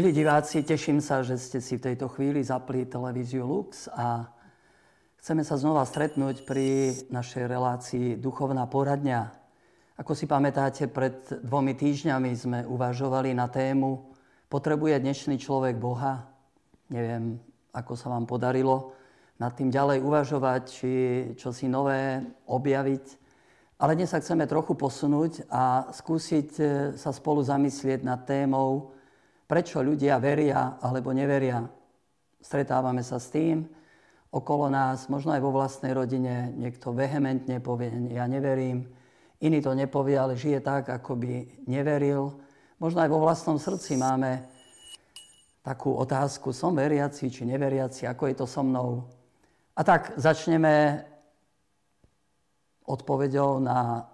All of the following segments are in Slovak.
Milí diváci, teším sa, že ste si v tejto chvíli zapli televíziu Lux a chceme sa znova stretnúť pri našej relácii Duchovná poradňa. Ako si pamätáte, pred dvomi týždňami sme uvažovali na tému Potrebuje dnešný človek Boha? Neviem, ako sa vám podarilo nad tým ďalej uvažovať, či čo si nové objaviť. Ale dnes sa chceme trochu posunúť a skúsiť sa spolu zamyslieť nad témou prečo ľudia veria alebo neveria. Stretávame sa s tým okolo nás, možno aj vo vlastnej rodine, niekto vehementne povie, ja neverím, iný to nepovie, ale žije tak, ako by neveril. Možno aj vo vlastnom srdci máme takú otázku, som veriaci či neveriaci, ako je to so mnou. A tak začneme odpovedou na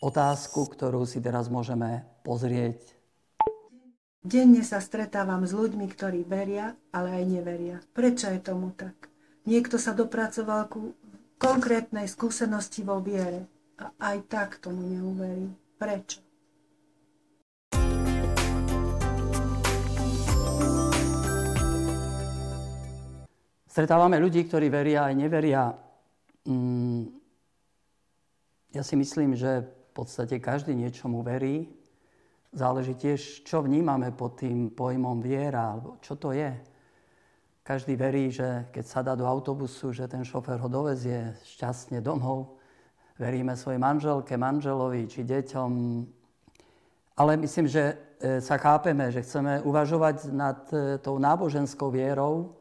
otázku, ktorú si teraz môžeme pozrieť Denne sa stretávam s ľuďmi, ktorí veria, ale aj neveria. Prečo je tomu tak? Niekto sa dopracoval ku konkrétnej skúsenosti vo viere a aj tak tomu neuverí. Prečo? Stretávame ľudí, ktorí veria aj neveria. Mm, ja si myslím, že v podstate každý niečomu verí, Záleží tiež, čo vnímame pod tým pojmom viera, alebo čo to je. Každý verí, že keď sa dá do autobusu, že ten šofér ho dovezie šťastne domov. Veríme svojej manželke, manželovi či deťom. Ale myslím, že e, sa chápeme, že chceme uvažovať nad e, tou náboženskou vierou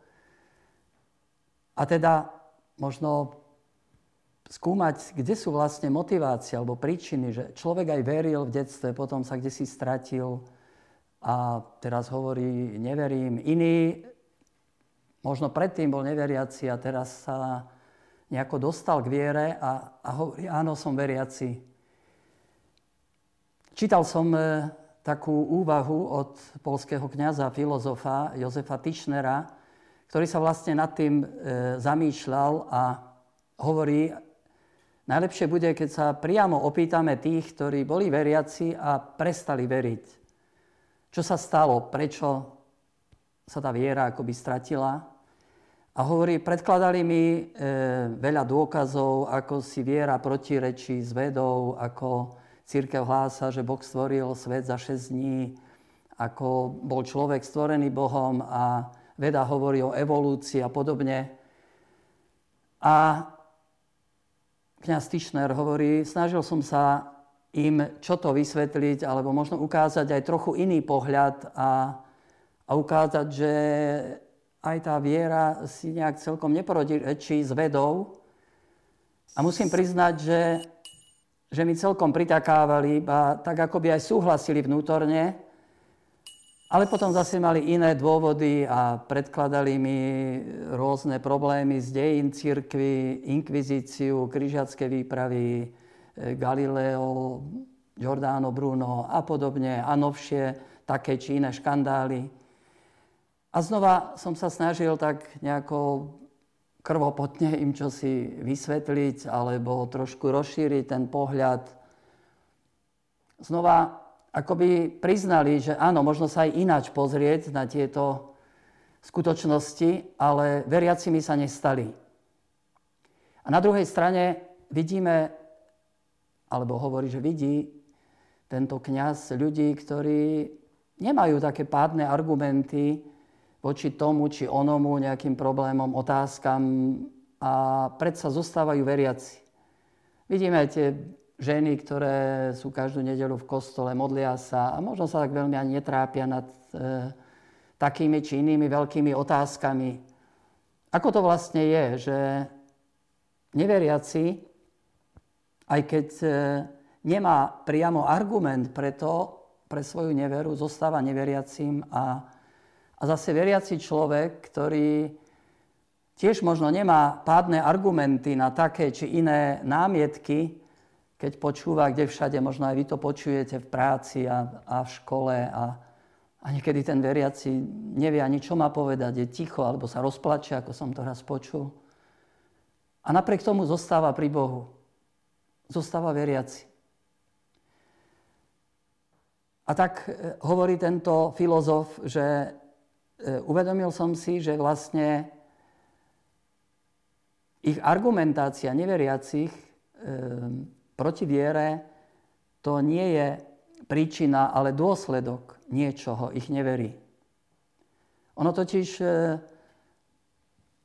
a teda možno skúmať, kde sú vlastne motivácie alebo príčiny, že človek aj veril v detstve, potom sa kde si stratil a teraz hovorí, neverím. Iný možno predtým bol neveriaci a teraz sa nejako dostal k viere a, a hovorí, áno, som veriaci. Čítal som e, takú úvahu od polského kňaza, filozofa Jozefa Tischnera, ktorý sa vlastne nad tým e, zamýšľal a hovorí, Najlepšie bude, keď sa priamo opýtame tých, ktorí boli veriaci a prestali veriť. Čo sa stalo? Prečo sa tá viera akoby stratila? A hovorí, predkladali mi e, veľa dôkazov, ako si viera protirečí s vedou, ako církev hlása, že Boh stvoril svet za 6 dní, ako bol človek stvorený Bohom a veda hovorí o evolúcii a podobne. A kniaz Tischner hovorí, snažil som sa im čo to vysvetliť, alebo možno ukázať aj trochu iný pohľad a, a ukázať, že aj tá viera si nejak celkom neprotirečí s vedou. A musím priznať, že, že mi celkom pritakávali, a tak ako by aj súhlasili vnútorne, ale potom zase mali iné dôvody a predkladali mi rôzne problémy z dejín církvy, inkvizíciu, križiacké výpravy, e, Galileo, Giordano Bruno a podobne a novšie také či iné škandály. A znova som sa snažil tak nejako krvopotne im čosi vysvetliť alebo trošku rozšíriť ten pohľad. Znova akoby priznali, že áno, možno sa aj ináč pozrieť na tieto skutočnosti, ale veriacimi sa nestali. A na druhej strane vidíme, alebo hovorí, že vidí tento kňaz ľudí, ktorí nemajú také pádne argumenty voči tomu či onomu nejakým problémom, otázkam a predsa zostávajú veriaci. Vidíme tie ženy, ktoré sú každú nedelu v kostole, modlia sa a možno sa tak veľmi ani netrápia nad e, takými či inými veľkými otázkami. Ako to vlastne je, že neveriaci, aj keď e, nemá priamo argument pre to, pre svoju neveru, zostáva neveriacím a, a zase veriaci človek, ktorý tiež možno nemá pádne argumenty na také či iné námietky, keď počúva, kde všade, možno aj vy to počujete v práci a, a v škole a, a niekedy ten veriaci nevie ani čo má povedať, je ticho alebo sa rozplače, ako som to raz počul. A napriek tomu zostáva pri Bohu. Zostáva veriaci. A tak e, hovorí tento filozof, že e, uvedomil som si, že vlastne ich argumentácia neveriacich e, proti viere to nie je príčina, ale dôsledok niečoho, ich neverí. Ono totiž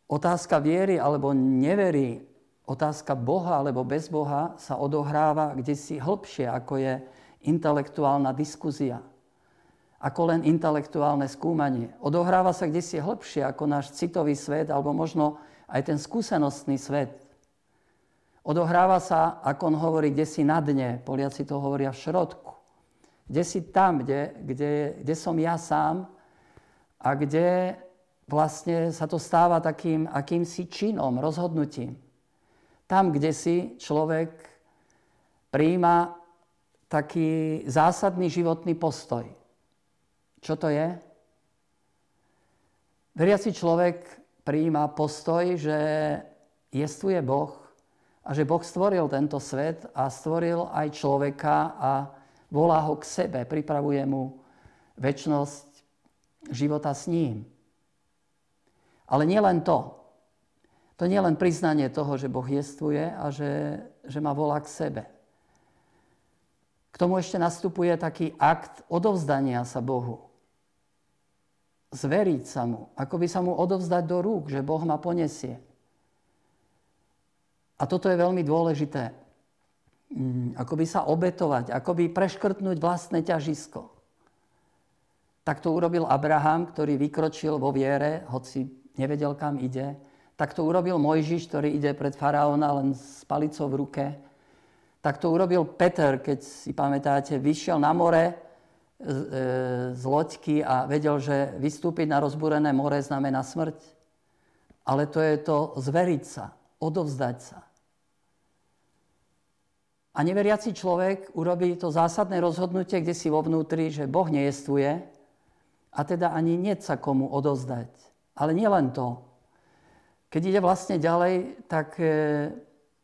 otázka viery alebo neverí, otázka Boha alebo bez Boha sa odohráva kde si hlbšie, ako je intelektuálna diskuzia, ako len intelektuálne skúmanie. Odohráva sa kde si hlbšie ako náš citový svet, alebo možno aj ten skúsenostný svet. Odohráva sa, ako on hovorí, kde si na dne, Poliaci to hovoria v šrodku. Kde si tam, kde, kde, kde som ja sám a kde vlastne sa to stáva takým akýmsi činom, rozhodnutím. Tam, kde si človek príjma taký zásadný životný postoj. Čo to je? Veriaci človek prijíma postoj, že jestvuje Boh a že Boh stvoril tento svet a stvoril aj človeka a volá ho k sebe, pripravuje mu väčnosť života s ním. Ale nie len to. To nie len priznanie toho, že Boh jestvuje a že, že ma volá k sebe. K tomu ešte nastupuje taký akt odovzdania sa Bohu. Zveriť sa mu, ako by sa mu odovzdať do rúk, že Boh ma ponesie. A toto je veľmi dôležité. Mm, ako by sa obetovať, ako by preškrtnúť vlastné ťažisko. Tak to urobil Abraham, ktorý vykročil vo viere, hoci nevedel, kam ide. Tak to urobil Mojžiš, ktorý ide pred faraóna len s palicou v ruke tak to urobil Peter, keď si pamätáte, vyšiel na more e, z loďky a vedel, že vystúpiť na rozbúrené more znamená smrť. Ale to je to zveriť sa, odovzdať sa. A neveriaci človek urobí to zásadné rozhodnutie, kde si vo vnútri, že Boh nejestvuje a teda ani nie sa komu odovzdať. Ale nie len to. Keď ide vlastne ďalej, tak, e,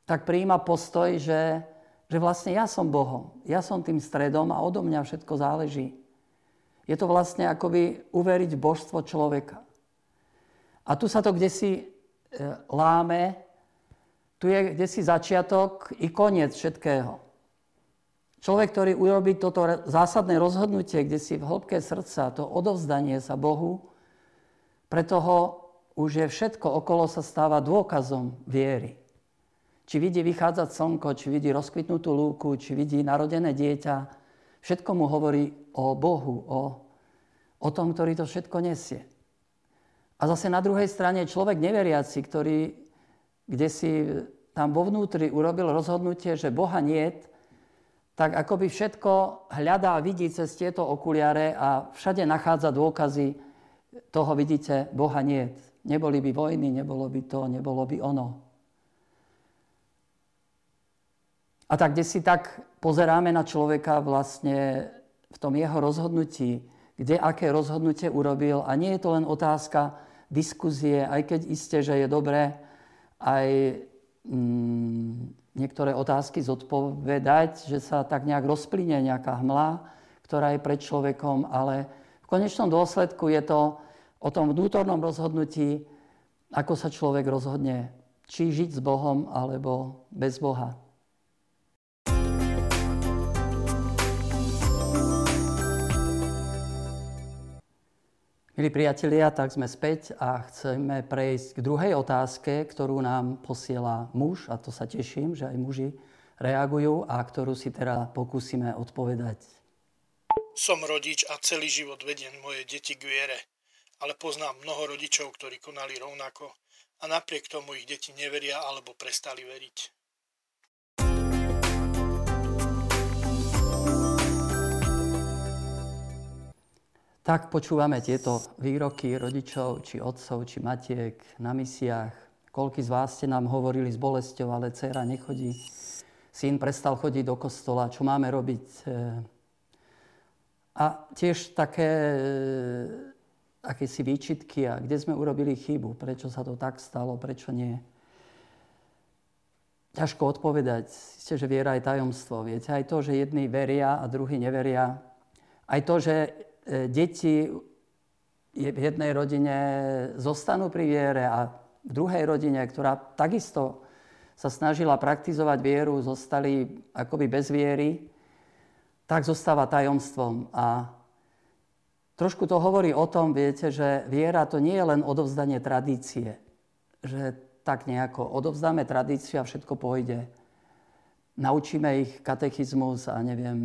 tak prijíma postoj, že že vlastne ja som Bohom, ja som tým stredom a odo mňa všetko záleží. Je to vlastne akoby uveriť božstvo človeka. A tu sa to kde si e, láme, tu je kde si začiatok i koniec všetkého. Človek, ktorý urobí toto zásadné rozhodnutie, kde si v hĺbke srdca, to odovzdanie sa Bohu, pre toho už je všetko okolo sa stáva dôkazom viery. Či vidí vychádzať slnko, či vidí rozkvitnutú lúku, či vidí narodené dieťa. Všetko mu hovorí o Bohu, o, o tom, ktorý to všetko nesie. A zase na druhej strane človek neveriaci, ktorý kde si tam vo vnútri urobil rozhodnutie, že Boha niet, tak akoby všetko hľadá a vidí cez tieto okuliare a všade nachádza dôkazy toho, vidíte, Boha niet. Neboli by vojny, nebolo by to, nebolo by ono. A tak, kde si tak pozeráme na človeka vlastne v tom jeho rozhodnutí, kde aké rozhodnutie urobil. A nie je to len otázka diskuzie, aj keď isté, že je dobré aj mm, niektoré otázky zodpovedať, že sa tak nejak rozplyne nejaká hmla, ktorá je pred človekom, ale v konečnom dôsledku je to o tom vnútornom rozhodnutí, ako sa človek rozhodne, či žiť s Bohom alebo bez Boha. Milí priatelia, tak sme späť a chceme prejsť k druhej otázke, ktorú nám posiela muž, a to sa teším, že aj muži reagujú a ktorú si teda pokúsime odpovedať. Som rodič a celý život vediem moje deti k viere, ale poznám mnoho rodičov, ktorí konali rovnako a napriek tomu ich deti neveria alebo prestali veriť. Tak počúvame tieto výroky rodičov, či otcov, či matiek na misiách. Koľký z vás ste nám hovorili s bolesťou, ale dcera nechodí. Syn prestal chodiť do kostola, čo máme robiť? A tiež také akési výčitky a kde sme urobili chybu, prečo sa to tak stalo, prečo nie. Ťažko odpovedať. Ste, že viera je tajomstvo. Viete, aj to, že jedni veria a druhí neveria, Aj to, že deti v jednej rodine zostanú pri viere a v druhej rodine, ktorá takisto sa snažila praktizovať vieru, zostali akoby bez viery, tak zostáva tajomstvom. A trošku to hovorí o tom, viete, že viera to nie je len odovzdanie tradície. Že tak nejako odovzdáme tradíciu a všetko pôjde. Naučíme ich katechizmus a neviem,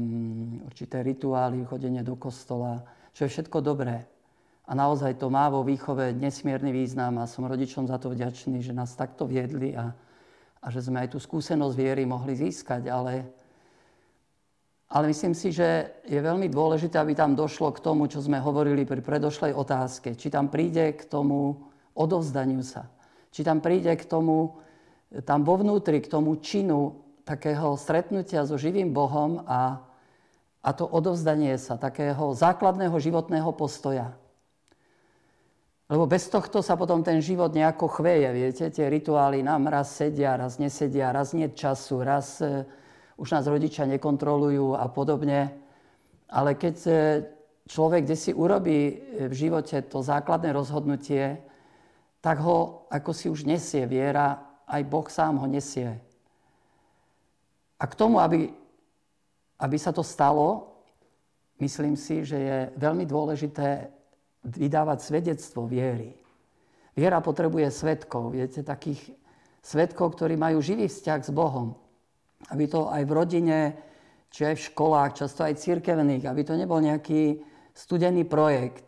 určité rituály, chodenie do kostola, čo je všetko dobré. A naozaj to má vo výchove nesmierny význam a som rodičom za to vďačný, že nás takto viedli a a že sme aj tú skúsenosť viery mohli získať, ale, ale myslím si, že je veľmi dôležité, aby tam došlo k tomu, čo sme hovorili pri predošlej otázke. Či tam príde k tomu odovzdaniu sa. Či tam príde k tomu, tam vo vnútri, k tomu činu takého stretnutia so živým Bohom a, a to odovzdanie sa, takého základného životného postoja. Lebo bez tohto sa potom ten život nejako chveje, viete, tie rituály nám raz sedia, raz nesedia, raz nie času, raz e, už nás rodičia nekontrolujú a podobne. Ale keď e, človek kde si urobí e, v živote to základné rozhodnutie, tak ho ako si už nesie viera, aj Boh sám ho nesie. A k tomu, aby, aby sa to stalo, myslím si, že je veľmi dôležité vydávať svedectvo viery. Viera potrebuje svetkov, viete, takých svetkov, ktorí majú živý vzťah s Bohom. Aby to aj v rodine, či aj v školách, často aj cirkevných, aby to nebol nejaký studený projekt,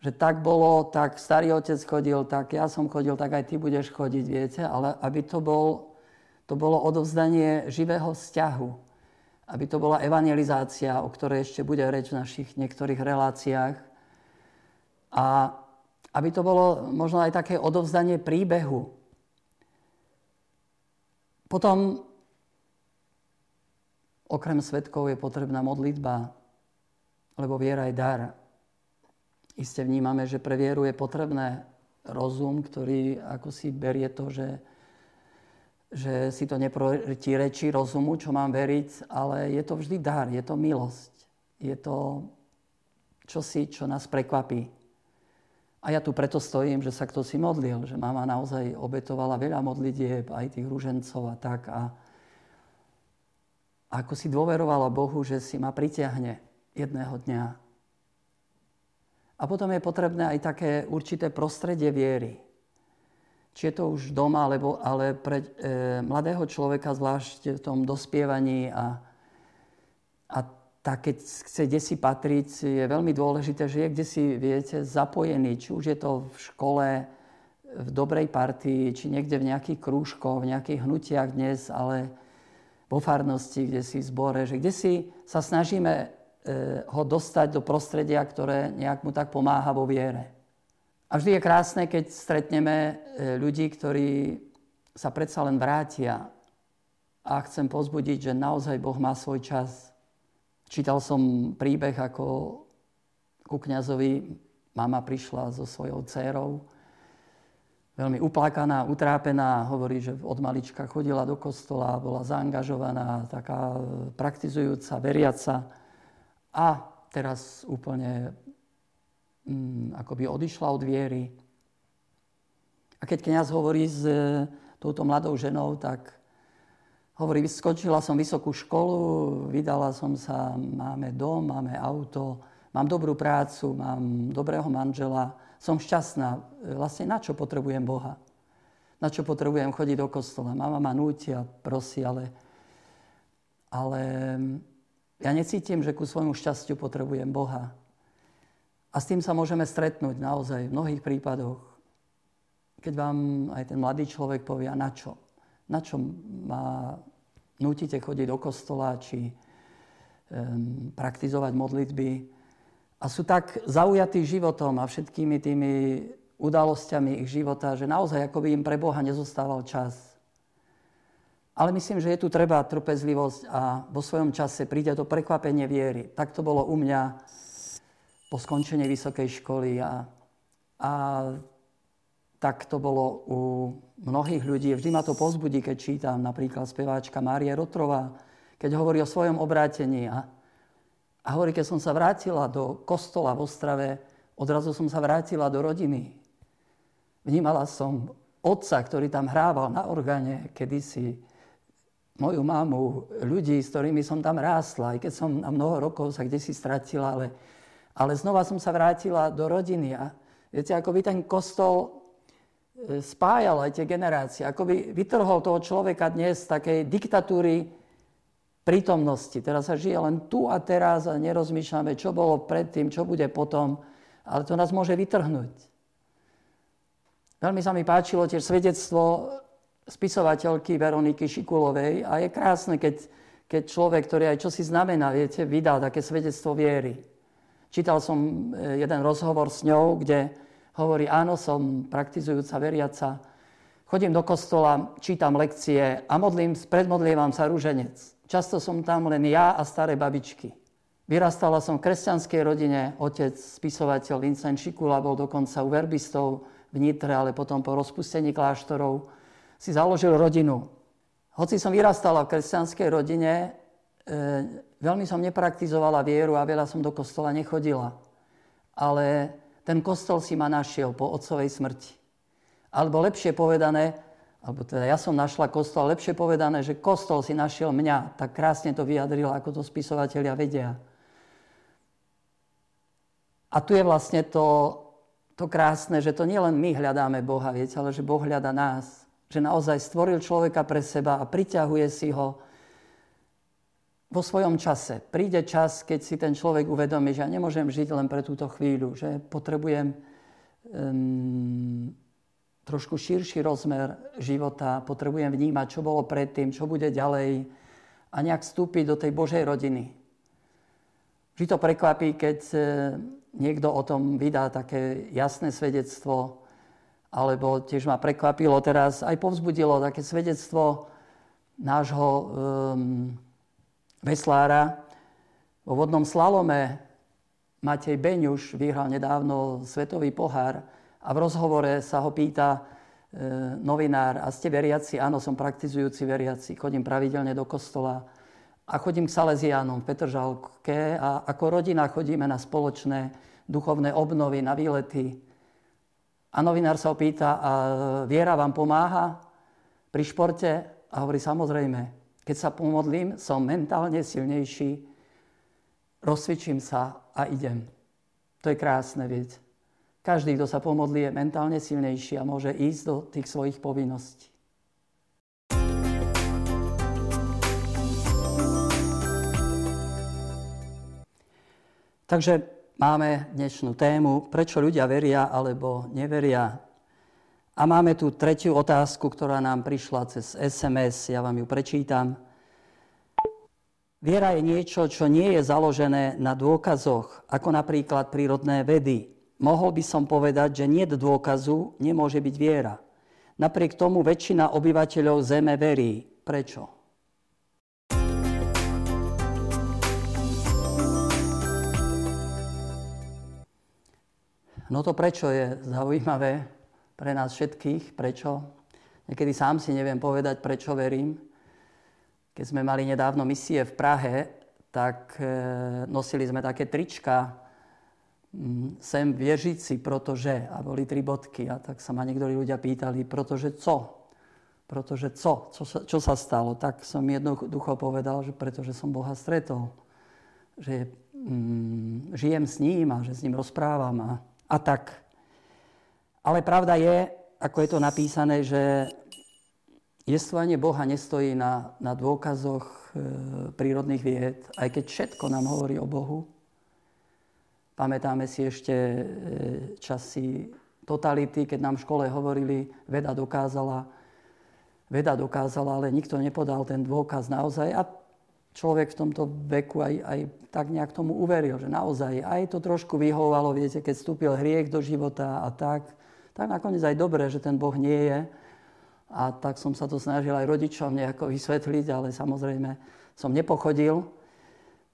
že tak bolo, tak starý otec chodil, tak ja som chodil, tak aj ty budeš chodiť, viete, ale aby to, bol, to bolo odovzdanie živého vzťahu, aby to bola evangelizácia, o ktorej ešte bude reč v našich niektorých reláciách, a aby to bolo možno aj také odovzdanie príbehu. Potom okrem svetkov je potrebná modlitba, lebo viera je dar. Isté vnímame, že pre vieru je potrebné rozum, ktorý ako si berie to, že, že si to neprotirečí rozumu, čo mám veriť, ale je to vždy dar, je to milosť. Je to čosi, čo nás prekvapí. A ja tu preto stojím, že sa kto si modlil, že mama naozaj obetovala veľa modlitieb, aj tých rúžencov a tak. A, ako si dôverovala Bohu, že si ma pritiahne jedného dňa. A potom je potrebné aj také určité prostredie viery. Či je to už doma, alebo, ale pre e, mladého človeka, zvlášť v tom dospievaní a, a tak keď chce kde si patriť, je veľmi dôležité, že je kde si, viete, zapojený. Či už je to v škole, v dobrej partii, či niekde v nejakých krúžkoch, v nejakých hnutiach dnes, ale vo farnosti, kde si v zbore, že kde si sa snažíme e, ho dostať do prostredia, ktoré nejak mu tak pomáha vo viere. A vždy je krásne, keď stretneme e, ľudí, ktorí sa predsa len vrátia. A chcem pozbudiť, že naozaj Boh má svoj čas Čítal som príbeh, ako ku kňazovi mama prišla so svojou dcérou, veľmi uplakaná, utrápená, hovorí, že od malička chodila do kostola, bola zaangažovaná, taká praktizujúca, veriaca a teraz úplne mm, akoby odišla od viery. A keď kňaz hovorí s e, touto mladou ženou, tak Hovorí, skončila som vysokú školu, vydala som sa, máme dom, máme auto, mám dobrú prácu, mám dobrého manžela, som šťastná. Vlastne na čo potrebujem Boha? Na čo potrebujem chodiť do kostola? Mama ma nútia, prosí, ale, ale ja necítim, že ku svojmu šťastiu potrebujem Boha. A s tým sa môžeme stretnúť naozaj v mnohých prípadoch. Keď vám aj ten mladý človek povie, na čo? na čo ma nutíte chodiť do kostola, či um, praktizovať modlitby. A sú tak zaujatí životom a všetkými tými udalosťami ich života, že naozaj ako by im pre Boha nezostával čas. Ale myslím, že je tu treba trpezlivosť a vo svojom čase príde to prekvapenie viery. Tak to bolo u mňa po skončení vysokej školy a, a tak to bolo u mnohých ľudí. Vždy ma to pozbudí, keď čítam napríklad speváčka Mária Rotrová, keď hovorí o svojom obrátení. A, a hovorí, keď som sa vrátila do kostola v Ostrave, odrazu som sa vrátila do rodiny. Vnímala som otca, ktorý tam hrával na orgáne kedysi, moju mamu, ľudí, s ktorými som tam rástla, aj keď som na mnoho rokov sa kde si stratila, ale, ale znova som sa vrátila do rodiny. A viete, ako by ten kostol e, spájal aj tie generácie, ako by vytrhol toho človeka dnes z takej diktatúry prítomnosti. Teraz sa žije len tu a teraz a nerozmýšľame, čo bolo predtým, čo bude potom, ale to nás môže vytrhnúť. Veľmi sa mi páčilo tiež svedectvo spisovateľky Veroniky Šikulovej a je krásne, keď, keď človek, ktorý aj čosi znamená, viete, vydá také svedectvo viery. Čítal som e, jeden rozhovor s ňou, kde hovorí, áno, som praktizujúca veriaca, chodím do kostola, čítam lekcie a modlím, predmodlievam sa rúženec. Často som tam len ja a staré babičky. Vyrastala som v kresťanskej rodine, otec, spisovateľ Vincent Šikula bol dokonca u verbistov v Nitre, ale potom po rozpustení kláštorov si založil rodinu. Hoci som vyrastala v kresťanskej rodine, e, veľmi som nepraktizovala vieru a veľa som do kostola nechodila. Ale ten kostol si ma našiel po otcovej smrti. Alebo lepšie povedané, alebo teda ja som našla kostol, lepšie povedané, že kostol si našiel mňa. Tak krásne to vyjadril, ako to spisovatelia vedia. A tu je vlastne to, to krásne, že to nielen my hľadáme Boha, viete, ale že Boh hľada nás že naozaj stvoril človeka pre seba a priťahuje si ho vo svojom čase. Príde čas, keď si ten človek uvedomí, že ja nemôžem žiť len pre túto chvíľu, že potrebujem um, trošku širší rozmer života, potrebujem vnímať, čo bolo predtým, čo bude ďalej a nejak vstúpiť do tej Božej rodiny. Vždy to prekvapí, keď e, niekto o tom vydá také jasné svedectvo, alebo tiež ma prekvapilo teraz, aj povzbudilo také svedectvo nášho um, veslára. Vo vodnom slalome Matej Beňuš vyhral nedávno svetový pohár a v rozhovore sa ho pýta e, novinár, a ste veriaci? Áno, som praktizujúci veriaci, chodím pravidelne do kostola a chodím k Salesiánom v Petržalke a ako rodina chodíme na spoločné duchovné obnovy, na výlety a novinár sa opýta, a viera vám pomáha pri športe? A hovorí, samozrejme, keď sa pomodlím, som mentálne silnejší, rozcvičím sa a idem. To je krásne, viete. Každý, kto sa pomodlí, je mentálne silnejší a môže ísť do tých svojich povinností. Takže máme dnešnú tému, prečo ľudia veria alebo neveria. A máme tu tretiu otázku, ktorá nám prišla cez SMS, ja vám ju prečítam. Viera je niečo, čo nie je založené na dôkazoch, ako napríklad prírodné vedy. Mohol by som povedať, že nie dôkazu nemôže byť viera. Napriek tomu väčšina obyvateľov Zeme verí. Prečo? No to prečo je zaujímavé pre nás všetkých, prečo. Niekedy sám si neviem povedať, prečo verím. Keď sme mali nedávno misie v Prahe, tak e, nosili sme také trička mm, sem v Ježici, pretože, a boli tri bodky. A tak sa ma niektorí ľudia pýtali, pretože co? Pretože co? Čo sa, čo sa stalo? Tak som jednoducho povedal, že pretože som Boha stretol. Že mm, žijem s ním a že s ním rozprávam a a tak. Ale pravda je, ako je to napísané, že jestvovanie Boha nestojí na, na dôkazoch e, prírodných vied, aj keď všetko nám hovorí o Bohu. Pamätáme si ešte e, časy totality, keď nám v škole hovorili, veda dokázala, veda dokázala, ale nikto nepodal ten dôkaz naozaj. A človek v tomto veku aj, aj tak nejak tomu uveril, že naozaj aj to trošku vyhovovalo, viete, keď vstúpil hriech do života a tak, tak nakoniec aj dobre, že ten Boh nie je. A tak som sa to snažil aj rodičom nejako vysvetliť, ale samozrejme som nepochodil.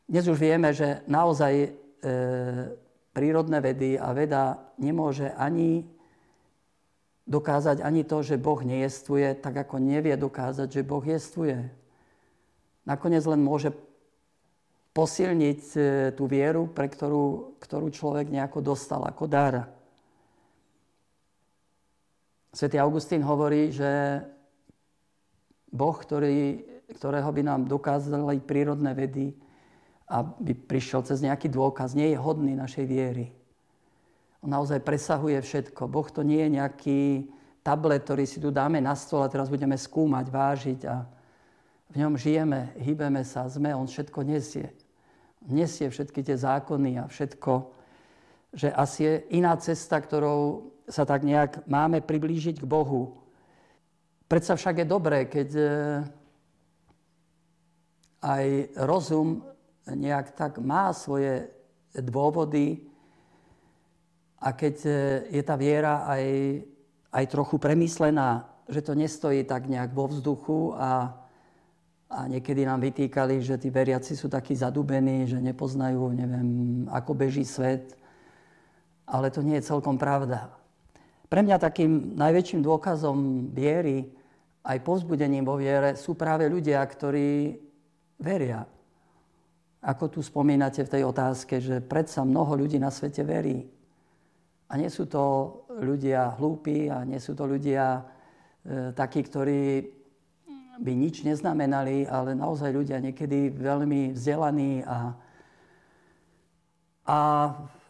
Dnes už vieme, že naozaj e, prírodné vedy a veda nemôže ani dokázať ani to, že Boh nejestvuje, tak ako nevie dokázať, že Boh jestvuje nakoniec len môže posilniť e, tú vieru, pre ktorú, ktorú človek nejako dostal ako dar. Svetý Augustín hovorí, že Boh, ktorý, ktorého by nám dokázali prírodné vedy, aby prišiel cez nejaký dôkaz, nie je hodný našej viery. On naozaj presahuje všetko. Boh to nie je nejaký tablet, ktorý si tu dáme na stôl a teraz budeme skúmať, vážiť a v ňom žijeme, hýbeme sa, sme, on všetko nesie. Nesie všetky tie zákony a všetko, že asi je iná cesta, ktorou sa tak nejak máme priblížiť k Bohu. Predsa však je dobré, keď e, aj rozum nejak tak má svoje dôvody a keď e, je tá viera aj, aj trochu premyslená, že to nestojí tak nejak vo vzduchu a, a niekedy nám vytýkali, že tí veriaci sú takí zadubení, že nepoznajú, neviem, ako beží svet. Ale to nie je celkom pravda. Pre mňa takým najväčším dôkazom viery, aj povzbudením vo viere, sú práve ľudia, ktorí veria. Ako tu spomínate v tej otázke, že predsa mnoho ľudí na svete verí. A nie sú to ľudia hlúpi a nie sú to ľudia e, takí, ktorí by nič neznamenali, ale naozaj ľudia niekedy veľmi vzdelaní a, a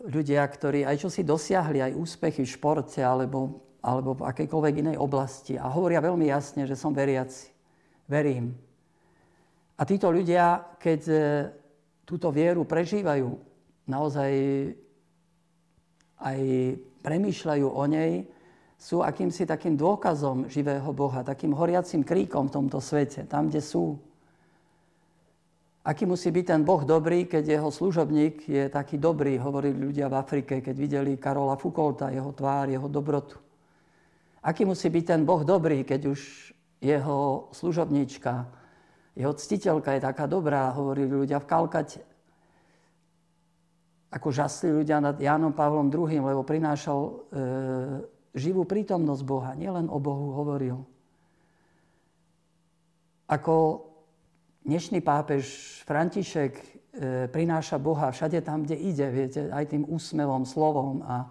ľudia, ktorí aj čo si dosiahli, aj úspechy v športe alebo, alebo v akejkoľvek inej oblasti a hovoria veľmi jasne, že som veriaci. Verím. A títo ľudia, keď e, túto vieru prežívajú, naozaj aj premýšľajú o nej, sú akýmsi takým dôkazom živého Boha, takým horiacim kríkom v tomto svete, tam, kde sú. Aký musí byť ten Boh dobrý, keď jeho služobník je taký dobrý, hovorili ľudia v Afrike, keď videli Karola Foucaulta, jeho tvár, jeho dobrotu. Aký musí byť ten Boh dobrý, keď už jeho služobníčka, jeho ctiteľka je taká dobrá, hovorili ľudia v Kalkate. Ako žasli ľudia nad Jánom Pavlom II, lebo prinášal e, živú prítomnosť Boha, nielen o Bohu hovoril. Ako dnešný pápež František e, prináša Boha všade tam, kde ide, viete, aj tým úsmevom, slovom a,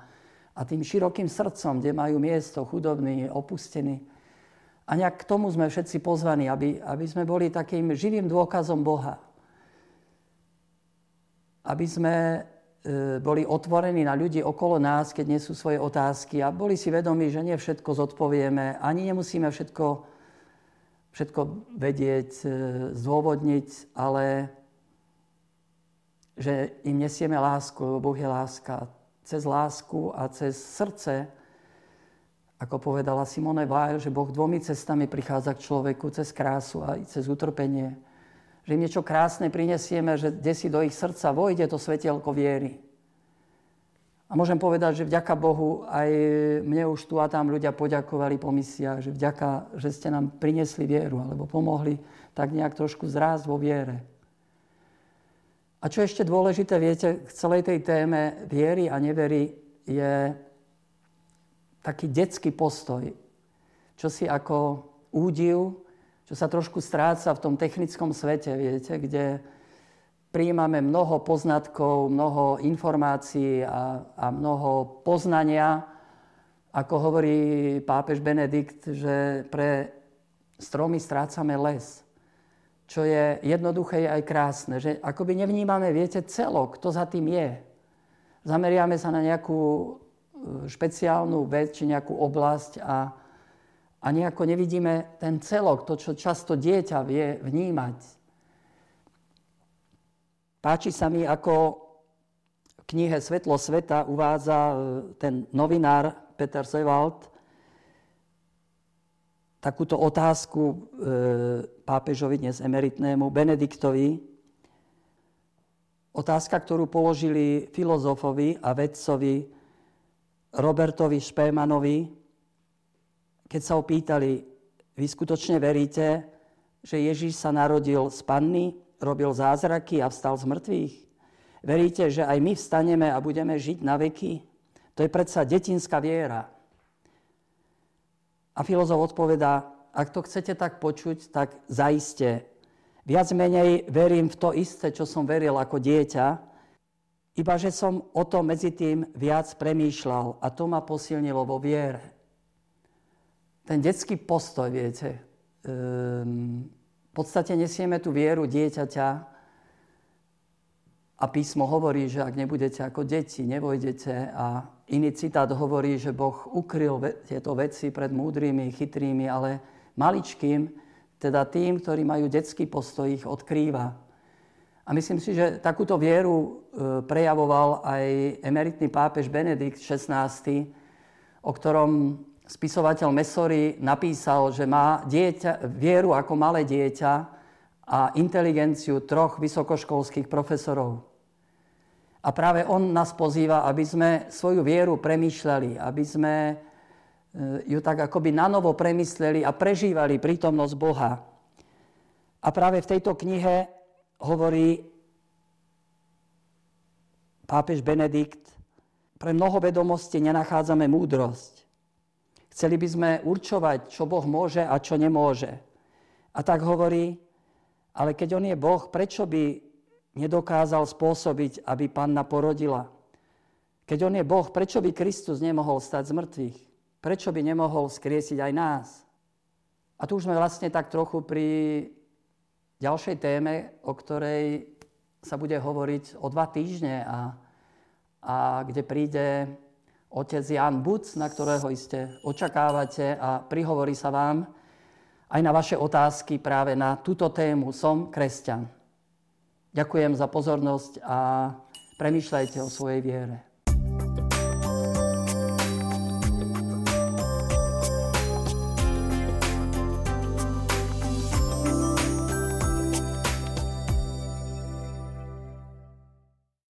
a tým širokým srdcom, kde majú miesto chudobní, opustení. A nejak k tomu sme všetci pozvaní, aby, aby sme boli takým živým dôkazom Boha. Aby sme e, boli otvorení na ľudí okolo nás, keď nie sú svoje otázky a boli si vedomí, že nie všetko zodpovieme, ani nemusíme všetko všetko vedieť, e, zdôvodniť, ale že im nesieme lásku, lebo Boh je láska. Cez lásku a cez srdce, ako povedala Simone Weil, že Boh dvomi cestami prichádza k človeku, cez krásu a cez utrpenie. Že im niečo krásne prinesieme, že desi do ich srdca vojde to svetielko viery. A môžem povedať, že vďaka Bohu aj mne už tu a tam ľudia poďakovali po misiách, že vďaka, že ste nám priniesli vieru alebo pomohli tak nejak trošku zrásť vo viere. A čo ešte dôležité, viete, k celej tej téme viery a nevery je taký detský postoj, čo si ako údiv, čo sa trošku stráca v tom technickom svete, viete, kde prijímame mnoho poznatkov, mnoho informácií a, a mnoho poznania. Ako hovorí pápež Benedikt, že pre stromy strácame les. Čo je jednoduché aj krásne. Že akoby nevnímame, viete, celok, kto za tým je. Zameriame sa na nejakú e, špeciálnu vec či nejakú oblasť a, a nejako nevidíme ten celok, to, čo často dieťa vie vnímať Páči sa mi, ako v knihe Svetlo sveta uvádza e, ten novinár Peter Sewald takúto otázku e, pápežovi dnes emeritnému Benediktovi. Otázka, ktorú položili filozofovi a vedcovi Robertovi Špémanovi, keď sa opýtali, vy skutočne veríte, že Ježíš sa narodil z panny robil zázraky a vstal z mŕtvych? Veríte, že aj my vstaneme a budeme žiť na veky? To je predsa detinská viera. A filozof odpovedá, ak to chcete tak počuť, tak zaiste. Viac menej verím v to isté, čo som veril ako dieťa, iba že som o to medzi tým viac premýšľal a to ma posilnilo vo viere. Ten detský postoj, viete, um, v podstate nesieme tú vieru dieťaťa a písmo hovorí, že ak nebudete ako deti, nevojdete. A iný citát hovorí, že Boh ukryl tieto veci pred múdrymi, chytrými, ale maličkým, teda tým, ktorí majú detský postoj, ich odkrýva. A myslím si, že takúto vieru e, prejavoval aj emeritný pápež Benedikt XVI, o ktorom spisovateľ Mesory napísal, že má dieťa, vieru ako malé dieťa a inteligenciu troch vysokoškolských profesorov. A práve on nás pozýva, aby sme svoju vieru premýšľali, aby sme e, ju tak akoby nanovo premysleli a prežívali prítomnosť Boha. A práve v tejto knihe hovorí pápež Benedikt, pre mnoho vedomostí nenachádzame múdrosť. Chceli by sme určovať, čo Boh môže a čo nemôže. A tak hovorí, ale keď On je Boh, prečo by nedokázal spôsobiť, aby panna porodila? Keď On je Boh, prečo by Kristus nemohol stať z mŕtvych? Prečo by nemohol skriesiť aj nás? A tu už sme vlastne tak trochu pri ďalšej téme, o ktorej sa bude hovoriť o dva týždne a, a kde príde otec Jan Buc, na ktorého iste očakávate a prihovorí sa vám aj na vaše otázky práve na túto tému Som kresťan. Ďakujem za pozornosť a premýšľajte o svojej viere.